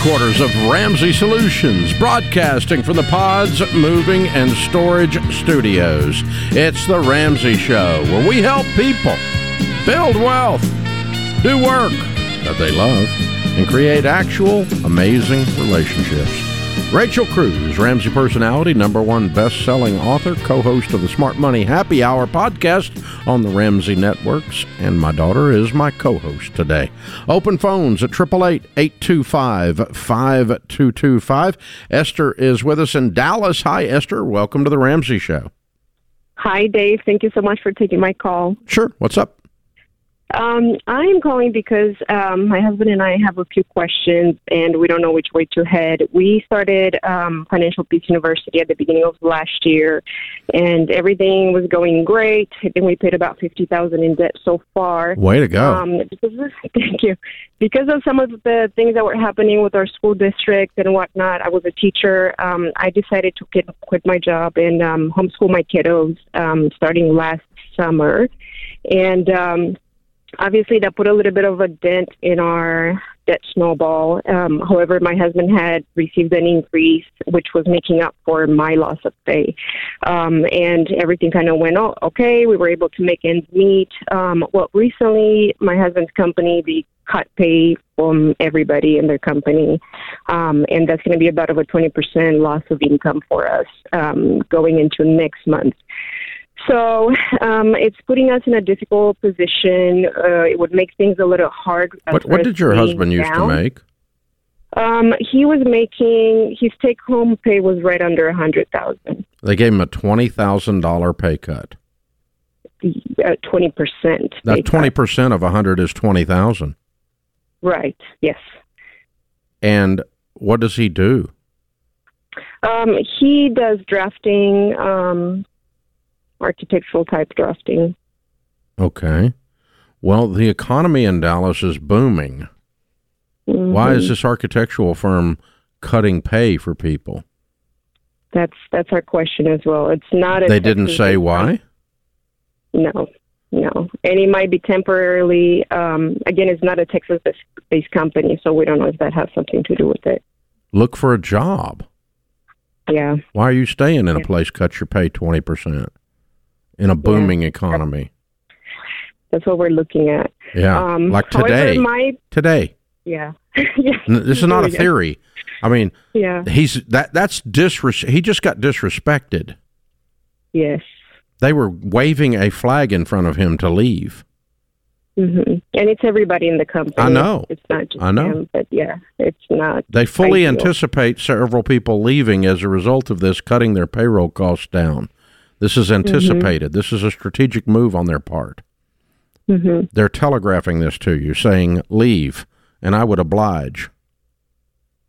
headquarters of Ramsey Solutions, broadcasting from the Pods Moving and Storage Studios. It's The Ramsey Show, where we help people build wealth, do work that they love, and create actual amazing relationships. Rachel Cruze, Ramsey personality, number one best selling author, co host of the Smart Money Happy Hour podcast on the Ramsey Networks, and my daughter is my co host today. Open phones at 888 825 5225. Esther is with us in Dallas. Hi, Esther. Welcome to the Ramsey Show. Hi, Dave. Thank you so much for taking my call. Sure. What's up? Um, I am calling because um, my husband and I have a few questions, and we don't know which way to head. We started um, Financial Peace University at the beginning of last year, and everything was going great. I think we paid about fifty thousand in debt so far. Way to go! Um, because of, thank you. Because of some of the things that were happening with our school district and whatnot, I was a teacher. Um, I decided to quit, quit my job and um, homeschool my kiddos um, starting last summer, and um, obviously that put a little bit of a dent in our debt snowball. Um, however, my husband had received an increase, which was making up for my loss of pay. Um, and everything kind of went oh, okay. We were able to make ends meet. Um, well, recently, my husband's company, the cut pay from everybody in their company. Um, and that's going to be about of a 20% loss of income for us um, going into next month. So um, it's putting us in a difficult position. Uh, it would make things a little hard. What, what did your husband used to make? Um, he was making his take-home pay was right under a hundred thousand. They gave him a twenty thousand dollar pay cut. Uh, twenty percent. That twenty percent of a hundred is twenty thousand. Right. Yes. And what does he do? Um, he does drafting, um, architectural type drafting. Okay. Well, the economy in Dallas is booming. Mm-hmm. Why is this architectural firm cutting pay for people? That's that's our question as well. It's not. they didn't say why. No, no, and it might be temporarily. Um, again, it's not a Texas-based company, so we don't know if that has something to do with it. Look for a job. Yeah. Why are you staying in a place cut your pay twenty percent? In a booming yeah. economy. That's what we're looking at. Yeah, um, like today. However, my, today. Yeah. yeah. This is not a theory. I mean, yeah. He's that. That's disres. He just got disrespected. Yes. They were waving a flag in front of him to leave. Mm-hmm. And it's everybody in the company. I know. It's not just I know. him, but yeah, it's not. They fully ideal. anticipate several people leaving as a result of this, cutting their payroll costs down. This is anticipated. Mm-hmm. This is a strategic move on their part. Mm-hmm. They're telegraphing this to you, saying, leave, and I would oblige.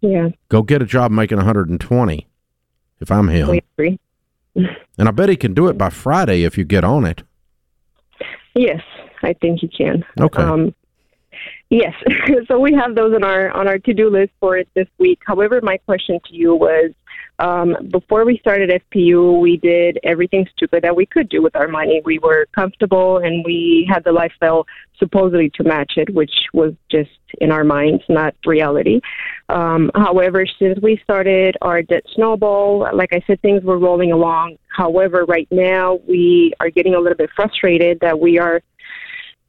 Yeah. Go get a job making 120 if I'm him. We agree. and I bet he can do it by Friday if you get on it. Yes, I think he can. Okay. Um, yes, so we have those on our on our to do list for it this week. However, my question to you was um, before we started FPU, we did everything stupid that we could do with our money. We were comfortable and we had the lifestyle supposedly to match it, which was just in our minds, not reality. Um, however, since we started our debt snowball, like I said, things were rolling along. However, right now we are getting a little bit frustrated that we are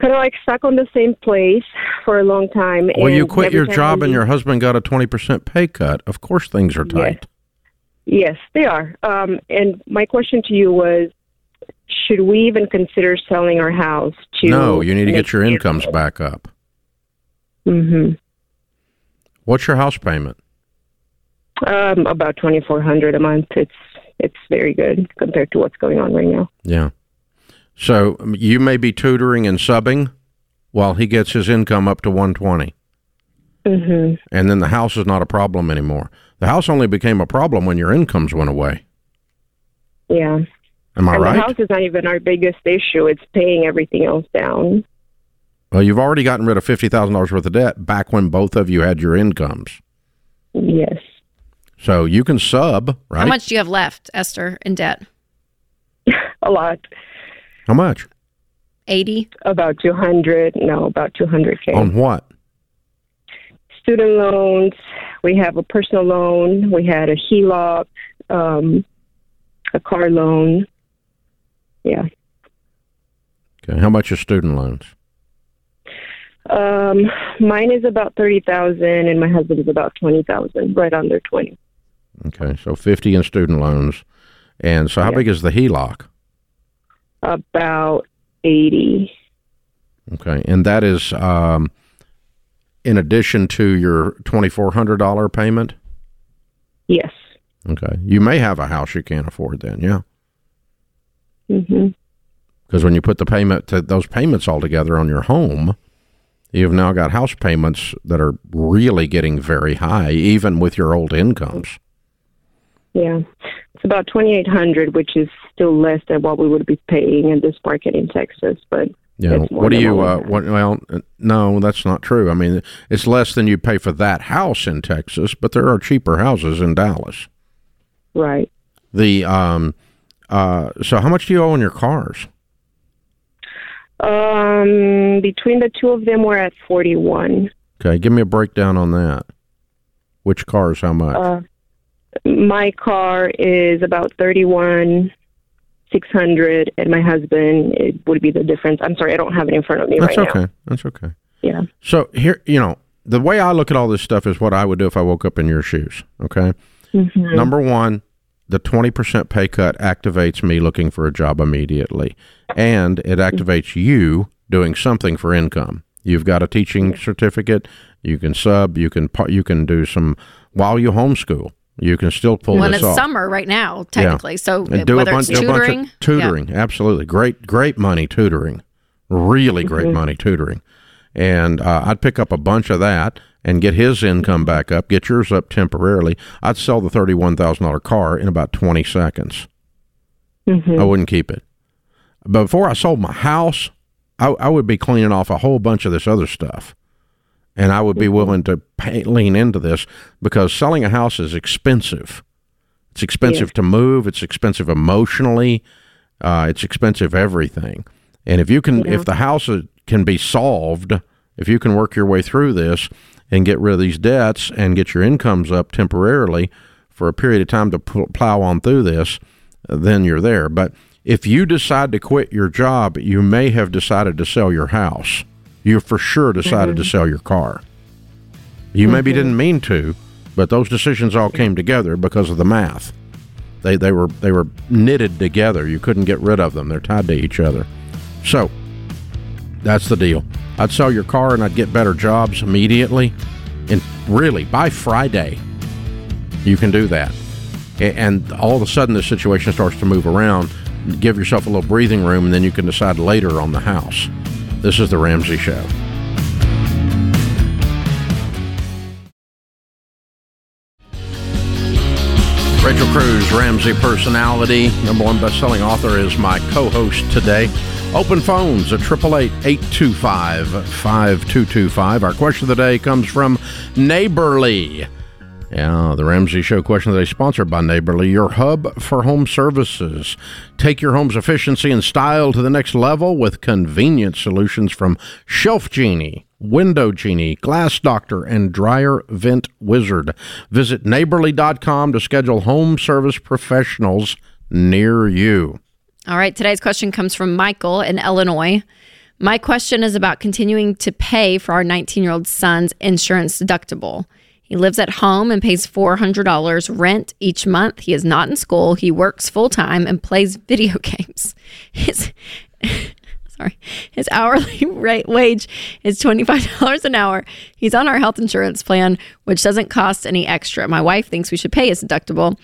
kind of like stuck on the same place for a long time. Well, you quit your job we, and your husband got a 20% pay cut. Of course, things are tight. Yes. Yes, they are. Um, and my question to you was should we even consider selling our house to No, you need to get your incomes back up. Mm-hmm. What's your house payment? Um about 2400 a month. It's it's very good compared to what's going on right now. Yeah. So um, you may be tutoring and subbing while he gets his income up to 120. Mm-hmm. And then the house is not a problem anymore. The house only became a problem when your incomes went away. Yeah. Am I and right? The house is not even our biggest issue. It's paying everything else down. Well, you've already gotten rid of fifty thousand dollars worth of debt back when both of you had your incomes. Yes. So you can sub, right? How much do you have left, Esther, in debt? a lot. How much? Eighty. About two hundred. No, about two hundred k. On what? Student loans. We have a personal loan. We had a HELOC, um, a car loan. Yeah. Okay. How much are student loans? Um, mine is about thirty thousand, and my husband is about twenty thousand, right under twenty. Okay, so fifty in student loans, and so how Yeah. big is the HELOC? About eighty. Okay, and that is um, in addition to your twenty four hundred dollar payment. Yes. Okay, you may have a house you can't afford then, yeah, hmm because when you put the payment to those payments all together on your home, you've now got house payments that are really getting very high, even with your old incomes. Yeah. It's about twenty eight hundred, which is still less than what we would be paying in this market in Texas, but Yeah. What do you? Uh, what? Well, no, that's not true. I mean, it's less than you pay for that house in Texas, but there are cheaper houses in Dallas. right. The um, uh, so how much do you owe on your cars? Um, between the two of them, we're at forty one. Okay, give me a breakdown on that. Which cars? How much? Uh, my car is about thirty one. Six hundred, and my husband it would be the difference. I'm sorry, I don't have it in front of me that's right okay. now. That's okay. That's okay. Yeah. So here, you know, the way I look at all this stuff is what I would do if I woke up in your shoes. Okay. Mhm. Number one, the 20% pay cut activates me looking for a job immediately. And it activates you doing something for income. You've got a teaching certificate. You can sub. You can you can do some while you homeschool. You can still pull when it's off. smer right now, technically. So and do a whether bunch, it's a bunch tutoring, of tutoring. Absolutely, great, great money tutoring. Really great money tutoring. And uh, I'd pick up a bunch of that and get his income back up, get yours up temporarily. I'd sell the thirty-one thousand dollar car in about twenty seconds. Mhm. I wouldn't keep it. But before I sold my house, I, I would be cleaning off a whole bunch of this other stuff. And I would be willing to pay, lean into this because selling a house is expensive. It's expensive to move. It's expensive emotionally. Uh, it's expensive everything. And if you can, if the house can be solved, if you can work your way through this and get rid of these debts and get your incomes up temporarily for a period of time to pl- plow on through this, then you're there. But if you decide to quit your job, you may have decided to sell your house. You for sure decided to mm-hmm. sell your car. You maybe mm-hmm. didn't mean to, but those decisions all came together because of the math. They they were they were knitted together. You couldn't get rid of them. They're tied to each other. So that's the deal. I'd sell your car and I'd get better jobs immediately. And really, by Friday, you can do that. And all of a sudden, the situation starts to move around. Give yourself a little breathing room, and then you can decide later on the house. This is The Ramsey Show. Rachel Cruze, Ramsey personality, number one best-selling author, is my co-host today. Open phones at 888-825-5225. Our question of the day comes from Neighborly. Yeah, the Ramsey Show question of the day sponsored by Neighborly, your hub for home services. Take your home's efficiency and style to the next level with convenient solutions from Shelf Genie, Window Genie, Glass Doctor, and Dryer Vent Wizard. Visit neighborly.com to schedule home service professionals near you. All right, today's question comes from Michael in Illinois. My question is about continuing to pay for our 19 year old son's insurance deductible. He lives at home and pays $400 rent each month. He is not in school. He works full time and plays video games. His sorry, his hourly rate wage is $25 an hour. He's on our health insurance plan, which doesn't cost any extra. My wife thinks we should pay his deductible.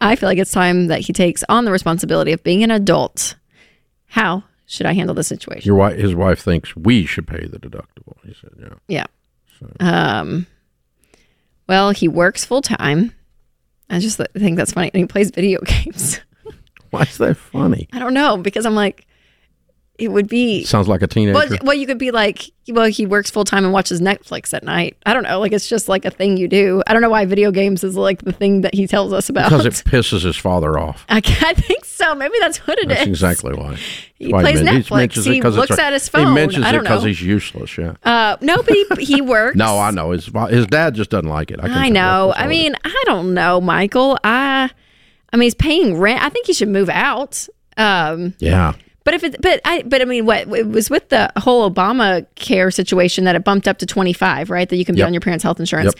I feel like it's time that he takes on the responsibility of being an adult. How should I handle the situation? Your wife, his wife thinks we should pay the deductible. He said, "Yeah." Yeah. Um. Well, he works full time. I just think that's funny, and he plays video games. Why is that funny? I don't know because I'm like, it would be. Sounds like a teenager. Well, well, you could be like, well, he works full time and watches Netflix at night. I don't know. Like, it's just like a thing you do. I don't know why video games is like the thing that he tells us about. because it pisses his father off. I, I think so. Maybe that's what it is. That's exactly why. He Why plays men- Netflix. mentions it He it's looks at his phone. He mentions I it because he's useless. Yeah. Uh, no, but he, he works. No, I know his his dad just doesn't like it. I, I know. I mean, I don't know, Michael. I, I mean, he's paying rent. I think he should move out. Um, yeah. But if it, but I, but I mean, what it was with the whole Obama care situation that it bumped up to twenty five, right? That you can be Yep. on your parents' health insurance.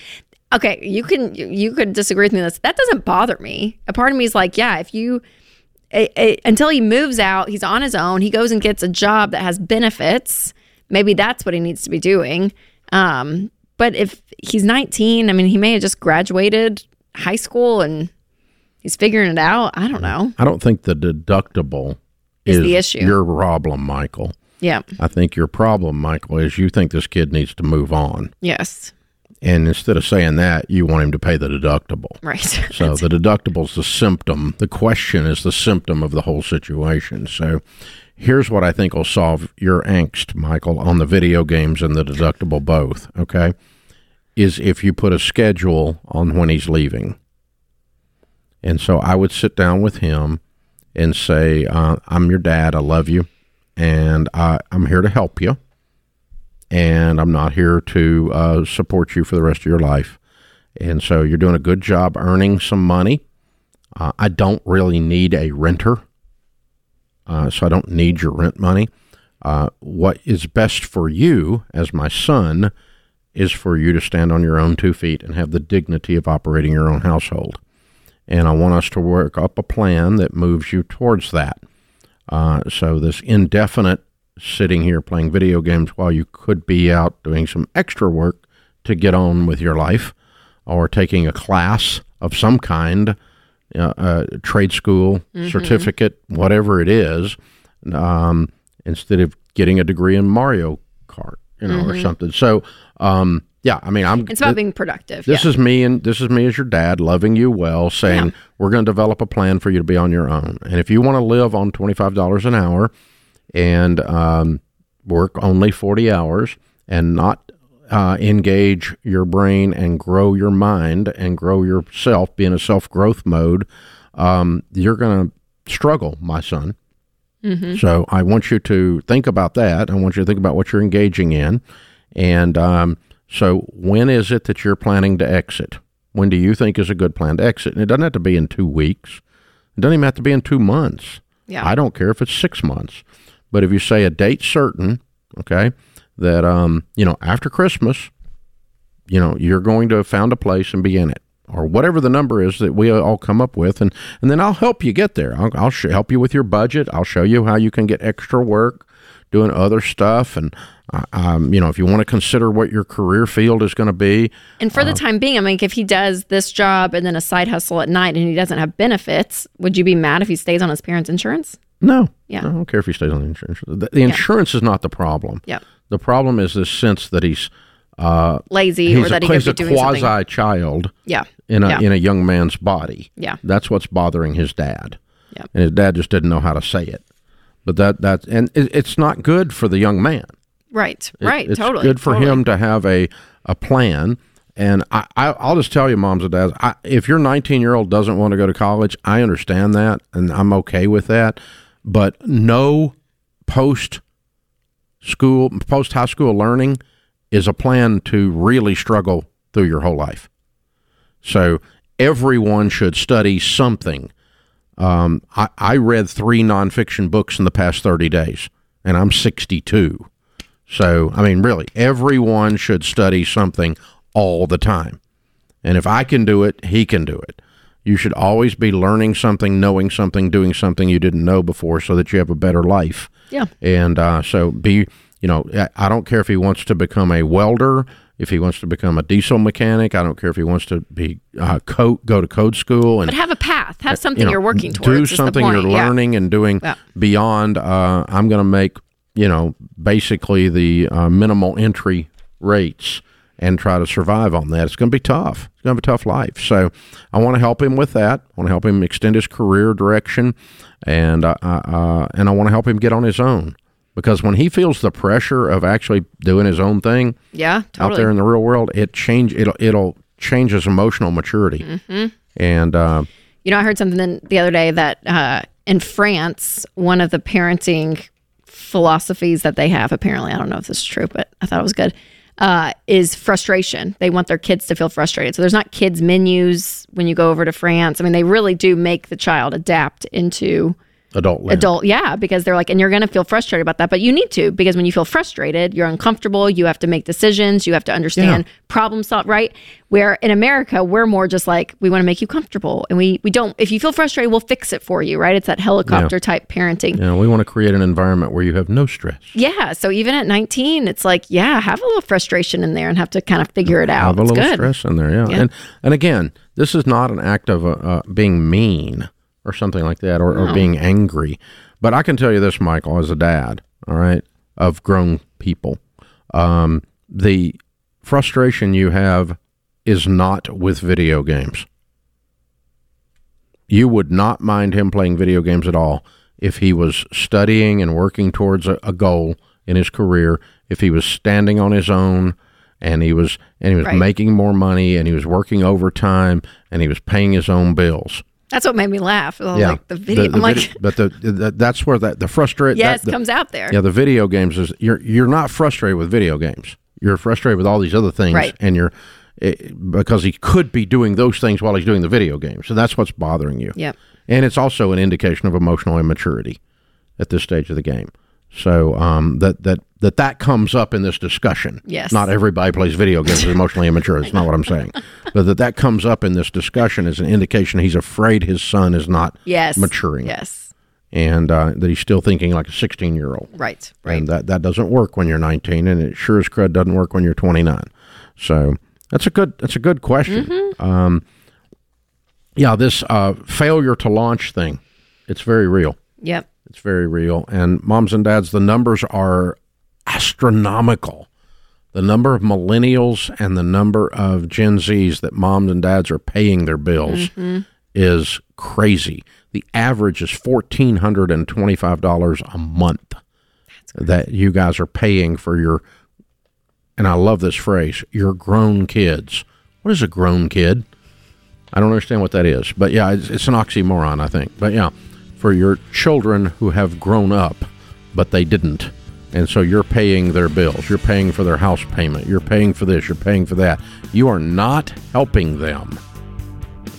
Okay, you can you, could disagree with me. on This that doesn't bother me. A part of me is like, yeah, if you a, a, until he moves out, he's on his own. He goes and gets a job that has benefits. Maybe that's what he needs to be doing. Um, but if he's 19, I mean, he may have just graduated high school and he's figuring it out. I don't know. I don't think the deductible Is is the issue. Your problem, Michael. Yeah. I think your problem, Michael, is you think this kid needs to move on, Yes. and instead of saying that, you want him to pay the deductible. Right. So the deductible's the symptom. The question is the symptom of the whole situation. So here's what I think will solve your angst, Michael, on the video games and the deductible both, okay? Is if you put a schedule on when he's leaving. And so I would sit down with him and say, uh, I'm your dad. I love you. And I, I'm here to help you. And I'm not here to uh, support you for the rest of your life. And so you're doing a good job earning some money. Uh, I don't really need a renter, uh, so I don't need your rent money. Uh, what is best for you as my son is for you to stand on your own two feet and have the dignity of operating your own household. And I want us to work up a plan that moves you towards that. Uh, so this indefinite sitting here playing video games while you could be out doing some extra work to get on with your life or taking a class of some kind, uh, uh, trade school, certificate, whatever it is, um, instead of getting a degree in Mario Kart, you know, or something. So, um, yeah, I mean, I'm. It's about being productive. This yeah. is me, and this is me as your dad, loving you well, saying we're going to develop a plan for you to be on your own. And if you want to live on twenty five dollars an hour and um, work only forty hours and not uh, engage your brain and grow your mind and grow yourself, be in a self growth mode, um, you're going to struggle, my son. So I want you to think about that. I want you to think about what you're engaging in. And um, so when is it that you're planning to exit? When do you think is a good plan to exit? And it doesn't have to be in two weeks. It doesn't even have to be in two months. Yeah. I don't care if it's six months. But if you say a date certain, okay, that um, you know, after Christmas, you know, you're going to have found a place and be in it, or whatever the number is that we all come up with, and and then I'll help you get there. I'll, I'll sh- help you with your budget. I'll show you how you can get extra work doing other stuff, and um, you know, if you want to consider what your career field is going to be, And for the time being, I mean, if he does this job and then a side hustle at night and he doesn't have benefits, would you be mad if he stays on his parents' insurance? no, Yeah. I don't care if he stays on the insurance. The, the insurance is not the problem. Yeah. The problem is this sense that he's uh, Lazy or he's that a, he could he's a quasi child Yeah. in a Yeah. in a young man's body. Yeah. That's what's bothering his dad. Yeah. And his dad just didn't know how to say it. But that that and it, it's not good for the young man. Right. It- right. It's totally. good for totally. him to have a a plan. And I, I I'll just tell you, moms and dads, I, if your 19 year old doesn't want to go to college, I understand that, and I'm okay with that. But no post school, post high school learning is a plan to really struggle through your whole life. So everyone should study something. Um, I, I read three nonfiction books in the past 30 days, and I'm 62. So, I mean, really, everyone should study something all the time. And if I can do it, he can do it. You should always be learning something, knowing something, doing something you didn't know before so that you have a better life. Yeah. And uh, so be, you know, I- don't care if he wants to become a welder, if he wants to become a diesel mechanic. I don't care if he wants to be uh, code, go to code school and But have a path. Have something you know, are working towards. Do something you're Yeah. learning and doing Yeah. beyond. Uh, I'm going to make you know basically the uh, minimal entry rates and try to survive on that. It's going to be tough. It's going to be a tough life. So I want to help him with that. I want to help him extend his career direction, and uh, uh, and I want to help him get on his own because when he feels the pressure of actually doing his own thing Yeah, totally. out there in the real world, it change it'll it'll change his emotional maturity. Mm-hmm. And uh, You know, I heard something the other day that uh, in France, one of the parenting philosophies that they have, apparently, I don't know if this is true, but I thought it was good, uh, is frustration. They want their kids to feel frustrated. So there's not kids' menus when you go over to France. I mean, they really do make the child adapt into adult land. adult yeah because they're like and you're going to feel frustrated about that but you need to because when you feel frustrated you're uncomfortable you have to make decisions you have to understand problem solve right where in america we're more just like we want to make you comfortable and we we don't if you feel frustrated we'll fix it for you right it's that helicopter type parenting yeah we want to create an environment where you have no stress. yeah so even at 19 it's like yeah have a little frustration in there and have to kind of figure it out have a it's little good stress in there, yeah. Yeah. And and again, this is not an act of uh, being mean or something like that, or, or being angry. But I can tell you this, Michael, as a dad, all right, of grown people, um, the frustration you have is not with video games. You would not mind him playing video games at all if he was studying and working towards a, a goal in his career, if he was standing on his own and he was and he was Right. making more money and he was working overtime and he was paying his own bills. That's what made me laugh was like the video i'm vide- like but the, the that's where that the frustration. yes that, comes out there yeah the video games is you're you're not frustrated with video games. You're frustrated with all these other things, Right. and you're eh, because he could be doing those things while he's doing the video game. So that's what's bothering you. Yep. And it's also an indication of emotional immaturity at this stage of the game. So um, that that that that comes up in this discussion. Yes. Not everybody plays video games is emotionally immature. That's not what I'm saying. But that that comes up in this discussion is an indication he's afraid his son is not yes maturing, yes and uh, that he's still thinking like a 16 year old. right right And that, that doesn't work when you're 19, and it sure as crud doesn't work when you're 29. So that's a good that's a good question. Mm-hmm. Um, yeah, this uh, failure to launch thing, it's very real. yep It's very real. And moms and dads, the numbers are astronomical. The number of millennials and the number of Gen Zs that moms and dads are paying their bills mm-hmm. is crazy. The average is fourteen hundred and twenty-five dollars a month that you guys are paying for your. And I love this phrase: your grown kids. What is a grown kid? I don't understand what that is, but yeah, it's, it's an oxymoron, I think. But yeah, for your children who have grown up, but they didn't. And so you're paying their bills. You're paying for their house payment. You're paying for this. You're paying for that. You are not helping them.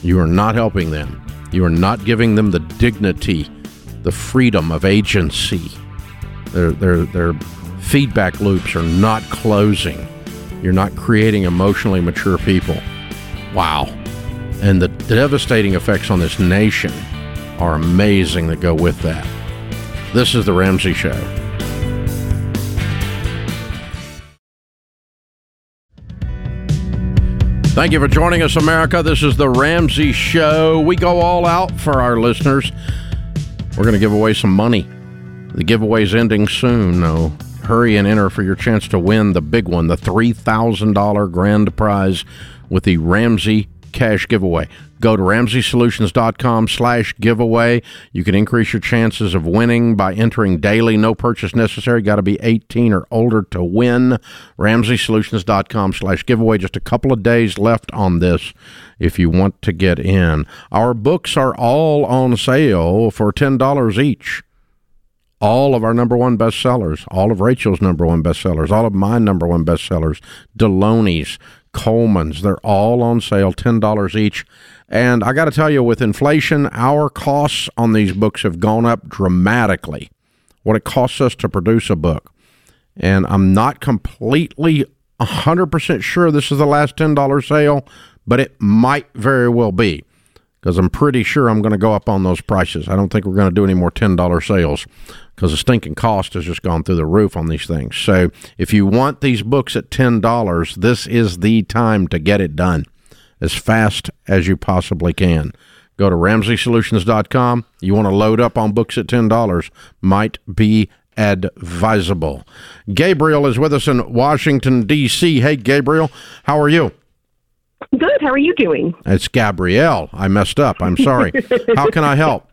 You are not helping them. You are not giving them the dignity, the freedom of agency. Their, their, their feedback loops are not closing. You're not creating emotionally mature people. Wow. And the devastating effects on this nation are amazing that go with that. This is The Ramsey Show. Thank you for joining us, America. This is The Ramsey Show. We go all out for our listeners. We're going to give away some money. The giveaway's ending soon, though. Hurry and enter for your chance to win the big one, the $3,000 grand prize with the Ramsey cash giveaway. Go to ramseysolutions.com slash giveaway. You can increase your chances of winning by entering daily. No purchase necessary. Got to be 18 or older to win. ramseysolutions.com slash giveaway. Just a couple of days left on this if you want to get in. Our books are all on sale for $10 each all of our number one bestsellers, all of Rachel's number one bestsellers, all of my number one bestsellers, Deloney's, Coleman's, they're all on sale, $10 each. And I got to tell you, with inflation, our costs on these books have gone up dramatically. What it costs us to produce a book. And I'm not completely 100% sure this is the last $10 sale, but it might very well be because I'm pretty sure I'm going to go up on those prices. I don't think we're going to do any more $10 sales because the stinking cost has just gone through the roof on these things. So if you want these books at $10, this is the time to get it done as fast as you possibly can. Go to ramseysolutions.com. You want to load up on books at $10, might be advisable. Gabriel is with us in Washington, D.C. Hey, Gabriel, how are you? Good. How are you doing? It's Gabrielle. I messed up. I'm sorry. How can I help?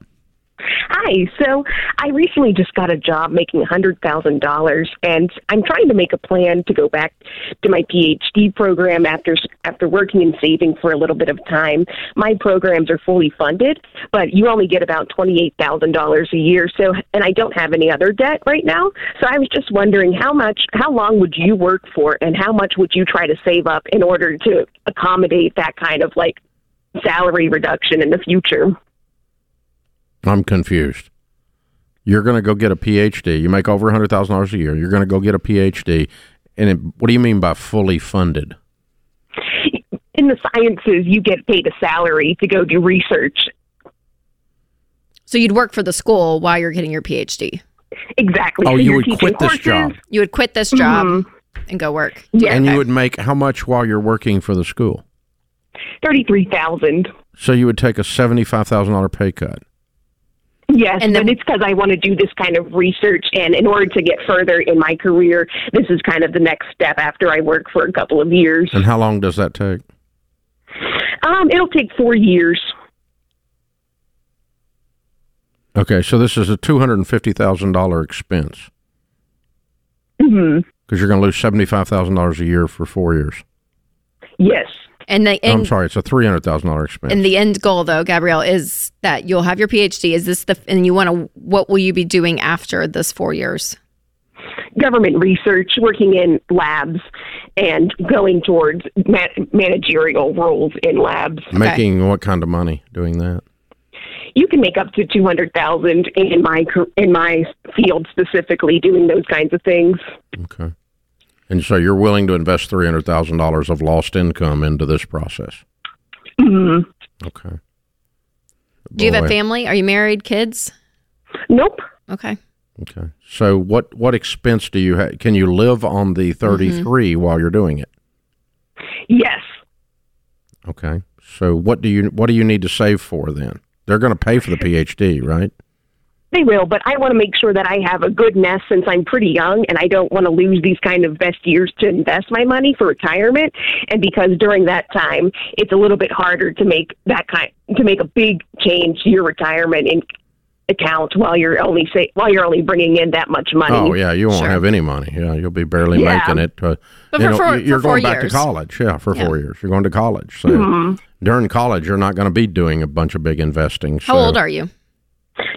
Hi. So I recently just got a job making $100,000 and I'm trying to make a plan to go back to my PhD program after after working and saving for a little bit of time. My programs are fully funded, but you only get about $28,000 a year. So and I don't have any other debt right now. So I was just wondering how much how long would you work for and how much would you try to save up in order to accommodate that kind of like salary reduction in the future? I'm confused. You're going to go get a PhD. You make over $100,000 a year. You're going to go get a PhD. And it, what do you mean by fully funded? In the sciences, you get paid a salary to go do research. So you'd work for the school while you're getting your PhD. Exactly. Oh, So you would teaching quit this job. You would quit this job Mhm. and go work. Yes. And you would make how much while you're working for the school? Thirty-three thousand. So you would take a $75,000 pay cut. Yes, And then- but it's because I want to do this kind of research, and in order to get further in my career, this is kind of the next step after I work for a couple of years. And how long does that take? Um, it'll take four years. Okay, so this is a $250,000 expense hmm because you're going to lose $75,000 a year for four years. Yes. And the I'm end, sorry, it's a $300,000 expense. and the end goal though, Gabrielle, is that you'll have your PhD. Is this the and you want to what will you be doing after this 4 years? Government research, working in labs, and going towards ma- managerial roles in labs. Making what kind of money doing that? You can make up to two hundred thousand in my in my field specifically, doing those kinds of things. Okay. And so you're willing to invest $300,000 of lost income into this process? hmm Okay. Do you have a family? Are you married? Kids? Nope. Okay. Okay. So what what expense do you have? Can you live on the 33 while you're doing it? Yes. Okay. So what do you what do you need to save for then? They're going to pay for the PhD, right? They will, but I want to make sure that I have a good nest since I'm pretty young and I don't want to lose these kind of best years to invest my money for retirement. And because during that time, it's a little bit harder to make that kind to make a big change to your retirement in account while you're only say while you're only bringing in that much money. Oh yeah, you won't Sure. have any money. Yeah, you'll be barely Yeah. making it. Uh, But you for know, four- you're for going back years. to college. Yeah, for Yeah. four years. You're going to college. So during college, you're not going to be doing a bunch of big investing. How so- old are you?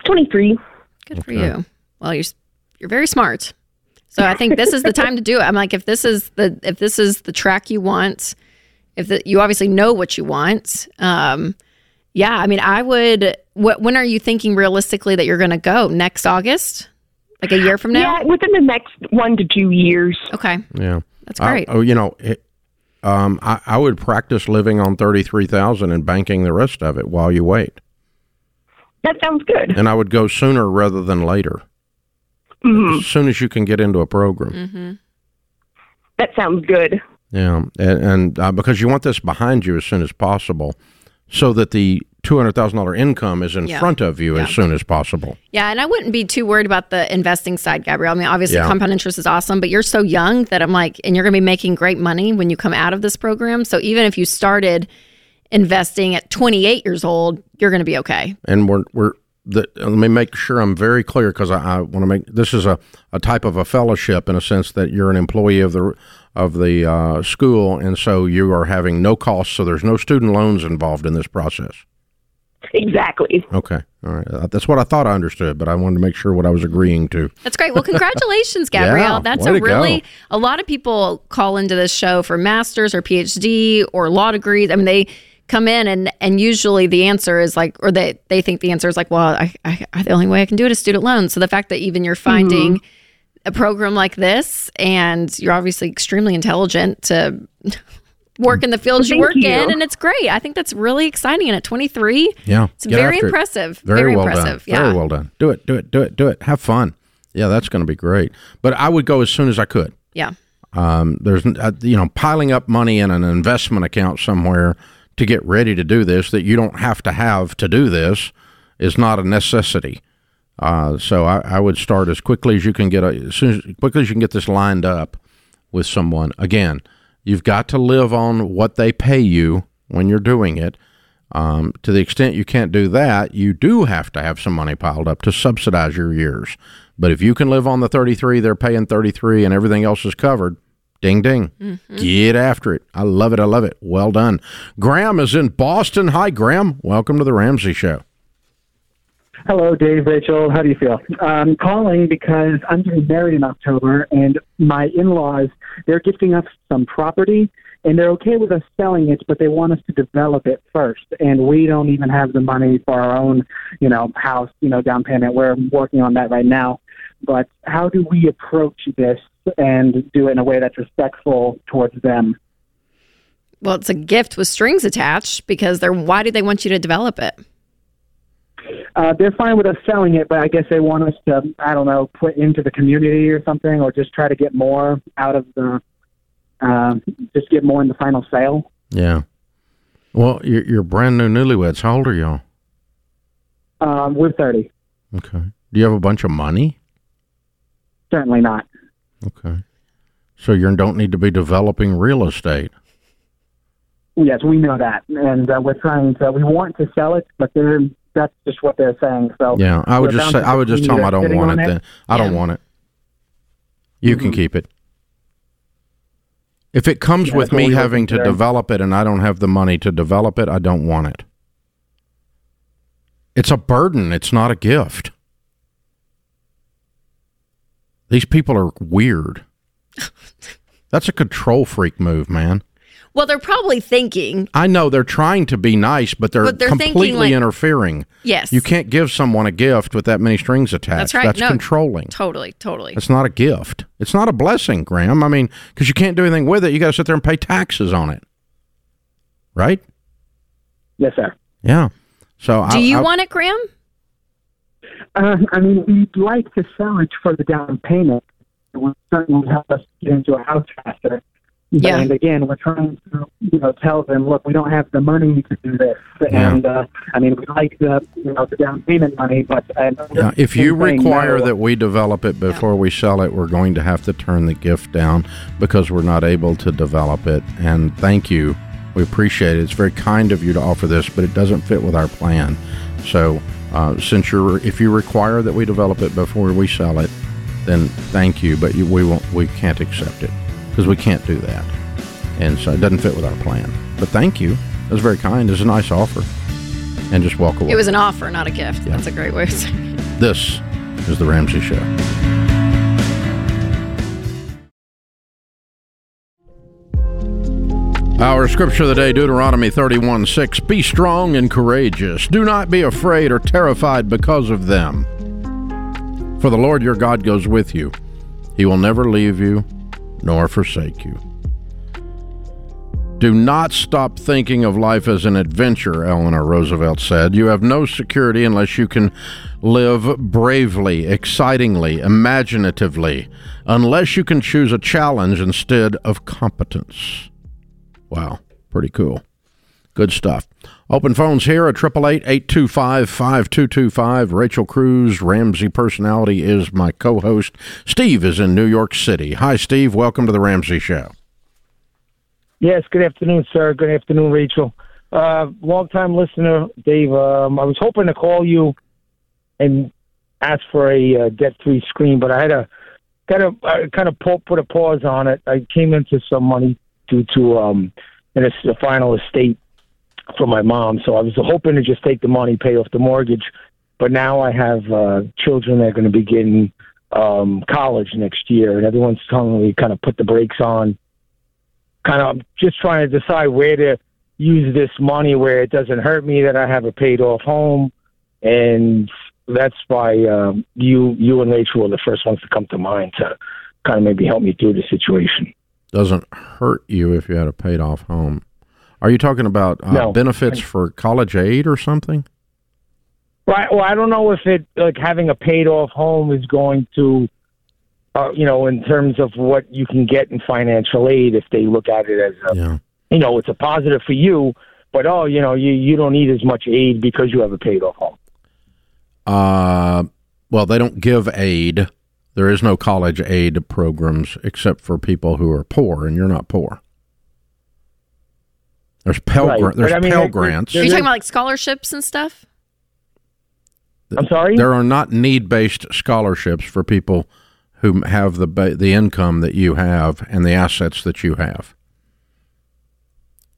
Twenty three. Good for you. Well, you're you're very smart. So I think this is the time to do it. I'm like, if this is the if this is the track you want, if the, you obviously know what you want, um, yeah. I mean, I would. What when are you thinking realistically that you're going to go next August, like a year from now? Yeah, within the next one to two years. Okay, Yeah, that's great. I, oh, you know, it, um, I, I would practice living on thirty three thousand and banking the rest of it while you wait, That sounds good. and I would go sooner rather than later. hmm As soon as you can get into a program. hmm That sounds good. Yeah, and, and uh, because you want this behind you as soon as possible, so that the two hundred thousand dollar income is in Yeah. front of you Yeah. as soon as possible. Yeah, and I wouldn't be too worried about the investing side, Gabrielle. I mean, obviously, Yeah. compound interest is awesome, but you're so young that I'm like, and you're going to be making great money when you come out of this program. So even if you started investing at 28 years old, you're going to be okay. And we're we're the, let me make sure I'm very clear because I, I want to make this is a, a type of a fellowship in a sense that you're an employee of the of the uh, school, and so you are having no costs. So there's no student loans involved in this process. Exactly. Okay, all right, uh, that's what I thought I understood, but I wanted to make sure what I was agreeing to. That's great. Well, congratulations, Gabrielle. Yeah, That's a to go. really a lot of people call into this show for masters or PhD or law degrees. I mean, they come in and and usually the answer is like, or they they think the answer is like, well, I, I, the only way I can do it is student loans. So the fact that even you're finding a program like this and you're obviously extremely intelligent to work in the fields you Thank work you. in and it's great i think that's really exciting and at 23 Yeah, it's very after it. impressive Very, well impressive done. yeah Very well done. Do it. Do it. Do it. Do it. Have fun. Yeah, that's going to be great. But I would go as soon as I could. yeah Um, there's, uh, you know, piling up money in an investment account somewhere to get ready to do this that you don't have to have to do this is not a necessity. Uh, so I, I would start as quickly as you can get, a, as soon as quickly as you can get this lined up with someone. Again, you've got to live on what they pay you when you're doing it. Um, to the extent you can't do that, you do have to have some money piled up to subsidize your years. But if you can live on the 33, they're paying 33 and everything else is covered. Ding ding. Mm-hmm. Get after it. I love it. I love it. Well done. Graham is in Boston. Hi, Graham. Welcome to the Ramsey Show. Hello, Dave, Rachel. How do you feel? I'm calling because I'm getting married in October, and my in-laws they're gifting us some property, and they're okay with us selling it, but they want us to develop it first, and we don't even have the money for our own, you know, house, you know, down payment. We're working on that right now. But how do we approach this and do it in a way that's respectful towards them? Well, it's a gift with strings attached because they're. Why do they want you to develop it? Uh, they're fine with us selling it, but I guess they want us to, I don't know, put into the community or something, or just try to get more out of the, uh, just get more in the final sale. Yeah. Well, you're, you're brand new newlyweds. How old are y'all? Um, we're 30. Okay. Do you have a bunch of money? Certainly not. Okay. So you don't need to be developing real estate. Yes, we know that, and uh, we're trying to. We want to sell it, but they're that's just what they're saying. So yeah, I would just say I would just tell them I don't want it. Then I yeah. don't want it. You mm-hmm. can keep it. If it comes yeah, with me having to develop it and I don't have the money to develop it, I don't want it. It's a burden. It's not a gift. These people are weird. That's a control freak move, man. Well, they're probably thinking. I know they're trying to be nice, but they're, but they're completely like, interfering. Yes. You can't give someone a gift with that many strings attached. That's right. That's no, controlling. Totally, totally. It's not a gift. It's not a blessing, Graham. I mean, because you can't do anything with it. You got to sit there and pay taxes on it. Right? Yes, sir. Yeah. So Do I, you I, want it, Graham? Uh, I mean, we'd like to sell it for the down payment. It would certainly help us get into a house faster. Yeah. And again, we're trying to, you know, tell them, look, we don't have the money to do this. Yeah. And uh, I mean, we like the, you know, the down payment money, but uh, yeah, if you require no. that we develop it before yeah. we sell it, we're going to have to turn the gift down because we're not able to develop it. And thank you, we appreciate it. It's very kind of you to offer this, but it doesn't fit with our plan. So, uh, since you're, if you require that we develop it before we sell it, then thank you, but you, we won't, we can't accept it because we can't do that. And so it doesn't fit with our plan. But thank you. It was very kind. It was a nice offer. And just walk away. It was an offer, not a gift. Yeah. That's a great way to say it. This is The Ramsey Show. Our scripture of the day, Deuteronomy 31 6. Be strong and courageous. Do not be afraid or terrified because of them. For the Lord your God goes with you. He will never leave you nor forsake you. Do not stop thinking of life as an adventure, Eleanor Roosevelt said. You have no security unless you can live bravely, excitingly, imaginatively, unless you can choose a challenge instead of competence. Wow, pretty cool. Good stuff. Open phones here at 888-825-5225. Rachel Cruze, Ramsey personality, is my co-host. Steve is in New York City. Hi, Steve. Welcome to the Ramsey Show. Yes, good afternoon, sir. Good afternoon, Rachel. Uh, long time listener, Dave. Um, I was hoping to call you and ask for a uh, debt-free screen, but I had a kind of kind of put a pause on it. I came into some money due to um, an, a final estate for my mom. So I was hoping to just take the money, pay off the mortgage. But now I have uh, children that are going to begin um, college next year, and everyone's telling me kind of put the brakes on. Kind of just trying to decide where to use this money where it doesn't hurt me that I have a paid off home, and that's why um, you you and Rachel were the first ones to come to mind to kind of maybe help me through the situation. Doesn't hurt you if you had a paid off home. Are you talking about uh, no. benefits for college aid or something? Right. Well, I don't know if it like having a paid off home is going to, uh, you know, in terms of what you can get in financial aid. If they look at it as, a, yeah. you know, it's a positive for you, but oh, you know, you you don't need as much aid because you have a paid off home. Uh, well, they don't give aid. There is no college aid programs except for people who are poor, and you're not poor. There's Pell Right. Gra- there's But I mean, Pell Grants. Are you talking about like scholarships and stuff? I'm sorry. There are not need-based scholarships for people who have the ba- the income that you have and the assets that you have.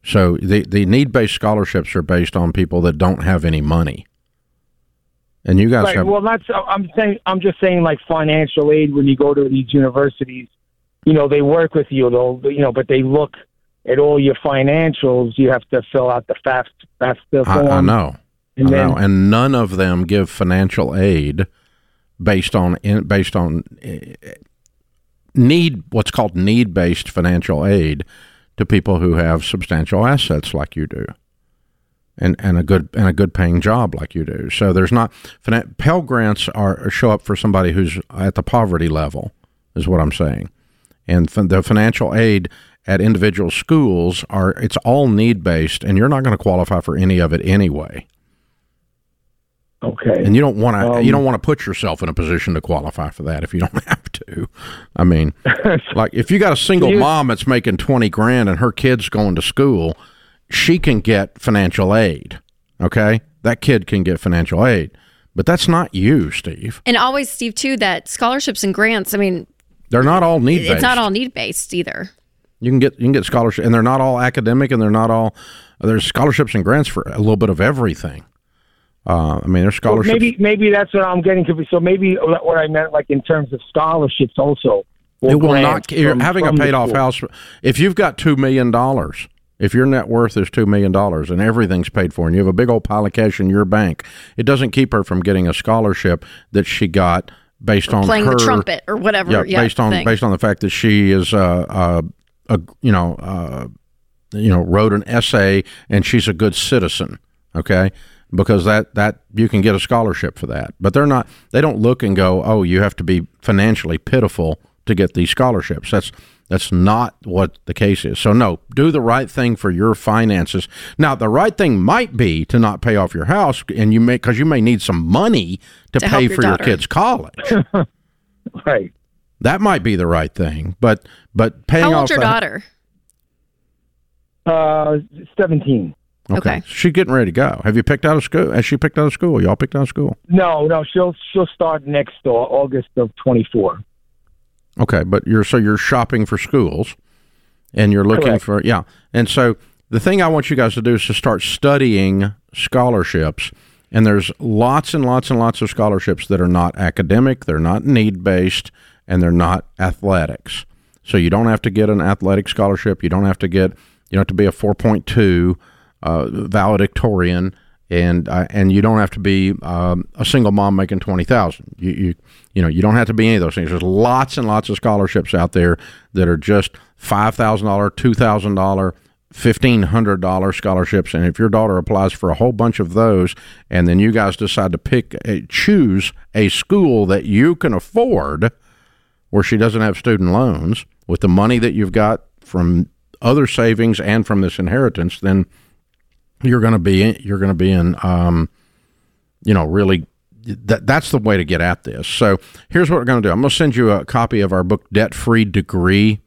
So the the need-based scholarships are based on people that don't have any money. And you guys Right. have Well, that's I'm saying. I'm just saying, like financial aid when you go to these universities, you know, they work with you. They'll, you know, but they look at all your financials. You have to fill out the FAFSA, FAFSA I, form. I know. And I then, know, and none of them give financial aid based on in, based on eh, need what's called need based financial aid to people who have substantial assets like you do, and and a good and a good paying job like you do. So there's not Pell grants are show up for somebody who's at the poverty level, is what I'm saying, and the financial aid at individual schools are it's all need based, and you're not going to qualify for any of it anyway okay. and you don't want to Um, you don't want to put yourself in a position to qualify for that if you don't have to i mean like if you got a single you- mom that's making 20 grand and her kid's going to school she can get financial aid okay that kid can get financial aid but that's not you steve And always, Steve, too, that scholarships and grants, I mean, they're not all need based it's not all need based either. you can get you can get scholarships and they're not all academic and they're not all there's scholarships and grants for a little bit of everything uh, i mean there's Well, scholarships maybe maybe that's what I'm getting to. So maybe what I meant, like in terms of scholarships, also. it will not. You're from- having a from the paid off house. If you've got two million dollars, if your net worth is two million dollars and everything's paid for, and you have a big old pile of cash in your bank, it doesn't keep her from getting a scholarship that she got based on Playing her the trumpet or whatever. Yeah, Yeah, based on thing. based on the fact that she is uh, uh, a you know uh, you know wrote an essay and she's a good citizen. Okay. Because that, that you can get a scholarship for that, but they're not. They don't look and go, "Oh, you have to be financially pitiful to get these scholarships." That's that's not what the case is. So no, do the right thing for your finances. Now, the right thing might be to not pay off your house, and you may because you may need some money to, To pay your for your kids' college. Right. That might be the right thing, but but paying How off your daughter? Uh, seventeen. Okay. Okay. she's getting ready to go. Have you picked out a school? Has she picked out a school? Y'all picked out a school? No, no, she'll she'll start next uh, August of twenty four. Okay, but you're so you're shopping for schools, and you're looking Correct. for yeah. And so the thing I want you guys to do is to start studying scholarships. And there's lots and lots and lots of scholarships that are not academic, they're not need based, and they're not athletics. So you don't have to get an athletic scholarship. You don't have to get you don't have to be a 4.2 uh, valedictorian, and uh, and you don't have to be um, a single mom making twenty thousand. You, you you know you don't have to be any of those things. There's lots and lots of scholarships out there that are just five thousand dollar, two thousand dollar, fifteen hundred dollar scholarships. And if your daughter applies for a whole bunch of those, and then you guys decide to pick a, choose a school that you can afford, where she doesn't have student loans with the money that you've got from other savings and from this inheritance, then you're going to be you're going to be in um, you know really that that's the way to get at this. So here's what we're going to do. I'm going to send you a copy of our book Debt Free Degree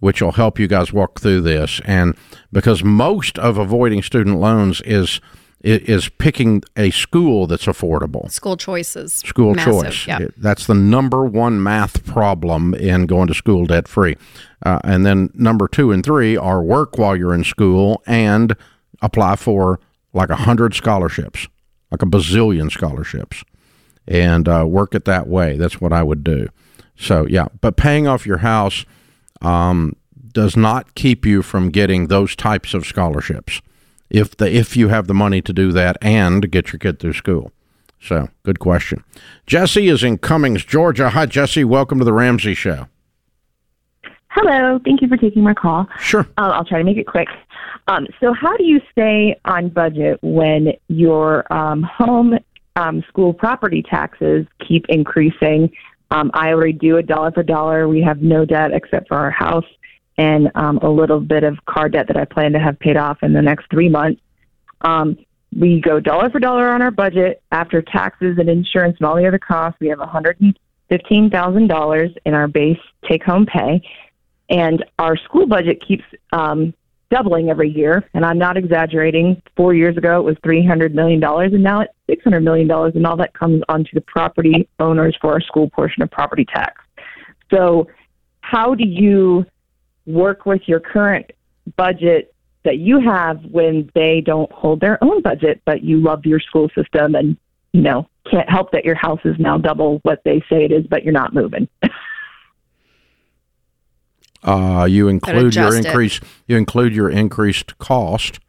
which will help you guys walk through this and because most of avoiding student loans is is picking a school that's affordable School choices. school Massive, choice. Yeah. That's the number one math problem in going to school debt free. Uh, and then number two and three are work while you're in school and apply for like a hundred scholarships, like a bazillion scholarships, and uh, work it that way. That's what I would do. So yeah, but paying off your house um, does not keep you from getting those types of scholarships. If the if you have the money to do that and get your kid through school. So, good question. Jesse is in Cummings, Georgia. Hi, Jesse. Welcome to the Ramsey Show. Hello. Thank you for taking my call. Sure. Uh, I'll try to make it quick. Um, so, how do you stay on budget when your um, home um, school property taxes keep increasing? Um, I already do a dollar for dollar. We have no debt except for our house and um, a little bit of car debt that I plan to have paid off in the next three months. Um, we go dollar for dollar on our budget after taxes and insurance and all the other costs. We have $115,000 in our base take home pay and our school budget keeps um, doubling every year, and I'm not exaggerating. Four years ago, it was $300 million, and now it's $600 million, and all that comes onto the property owners for our school portion of property tax. So, how do you work with your current budget that you have when they don't hold their own budget, but you love your school system and, you know, can't help that your house is now double what they say it is, but you're not moving? Uh, you include your adjust it. increase. You include your increased cost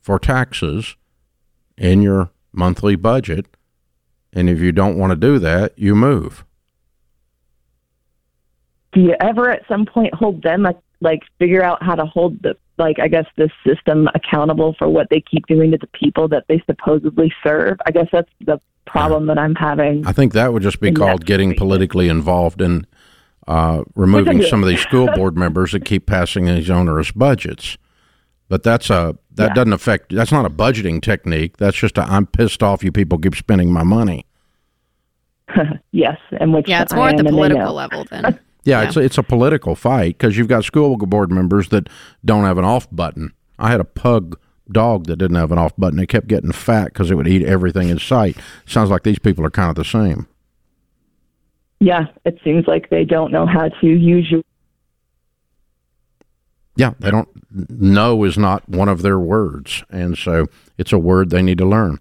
for taxes in your monthly budget, and if you don't want to do that, you move. do you ever at some point hold them like figure out how to hold the like I guess the system accountable for what they keep doing to the people that they supposedly serve? I guess that's the problem that I'm having. I think that would just be called getting politically involved in uh, removing some of these school board members that keep passing these onerous budgets. But that's a that Yeah. doesn't affect. That's not a budgeting technique. That's just a I'm pissed off. You people keep spending my money. yes, and which Yeah, it's I more at the political level then. Yeah, Yeah. it's a, it's a political fight because you've got school board members that don't have an off button. I had a pug dog that didn't have an off button. It kept getting fat because it would eat everything in sight. Sounds like these people are kind of the same. Yeah, it seems like they don't know how to use you. Yeah, they don't. No is not one of their words, and so it's a word they need to learn.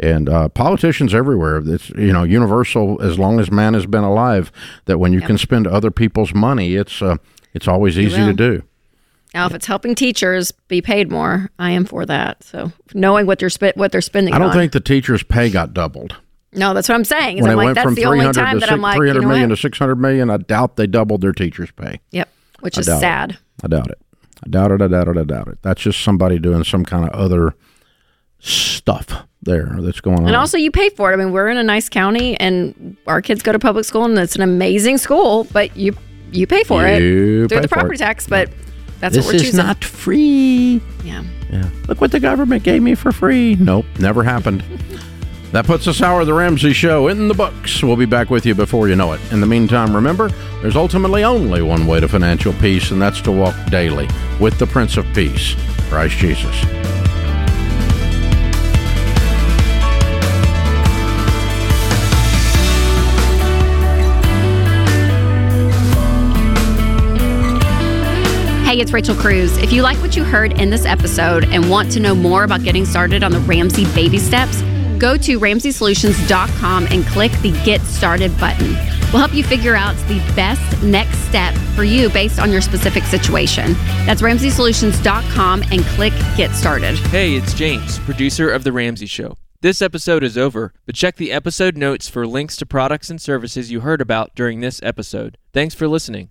And uh, politicians everywhere, it's you know universal as long as man has been alive. That when you can spend other people's money, it's uh, it's always easy to do. Now, if it's helping teachers be paid more, I am for that. So knowing what they're sp- what they're spending. I don't on. think the teachers' pay got doubled. No, that's what I'm saying. Is when I'm like went that's from the only 300 time to that six- I'm like, 300 you know million to 600 million, I doubt they doubled their teachers' pay. Yep, which I is doubt it. sad. I doubt it. I doubt it. I doubt it. I doubt it. That's just somebody doing some kind of other stuff there that's going on. And also, you pay for it. I mean, we're in a nice county, and our kids go to public school, and it's an amazing school. But you you pay for You it through the property tax. But that's this what we're is choosing. not free. yeah. Yeah. Look what the government gave me for free. Nope, never happened. that puts this hour of the Ramsey Show in the books. We'll be back with you before you know it. In the meantime, remember, there's ultimately only one way to financial peace, and that's to walk daily with the Prince of Peace, Christ Jesus. Hey, it's Rachel Cruze. If you like what you heard in this episode and want to know more about getting started on the Ramsey baby steps, go to ramseysolutions.com and click the Get Started button. We'll help you figure out the best next step for you based on your specific situation. That's ramseysolutions.com and click Get Started. Hey, it's James, producer of The Ramsey Show. This episode is over, but check the episode notes for links to products and services you heard about during this episode. Thanks for listening.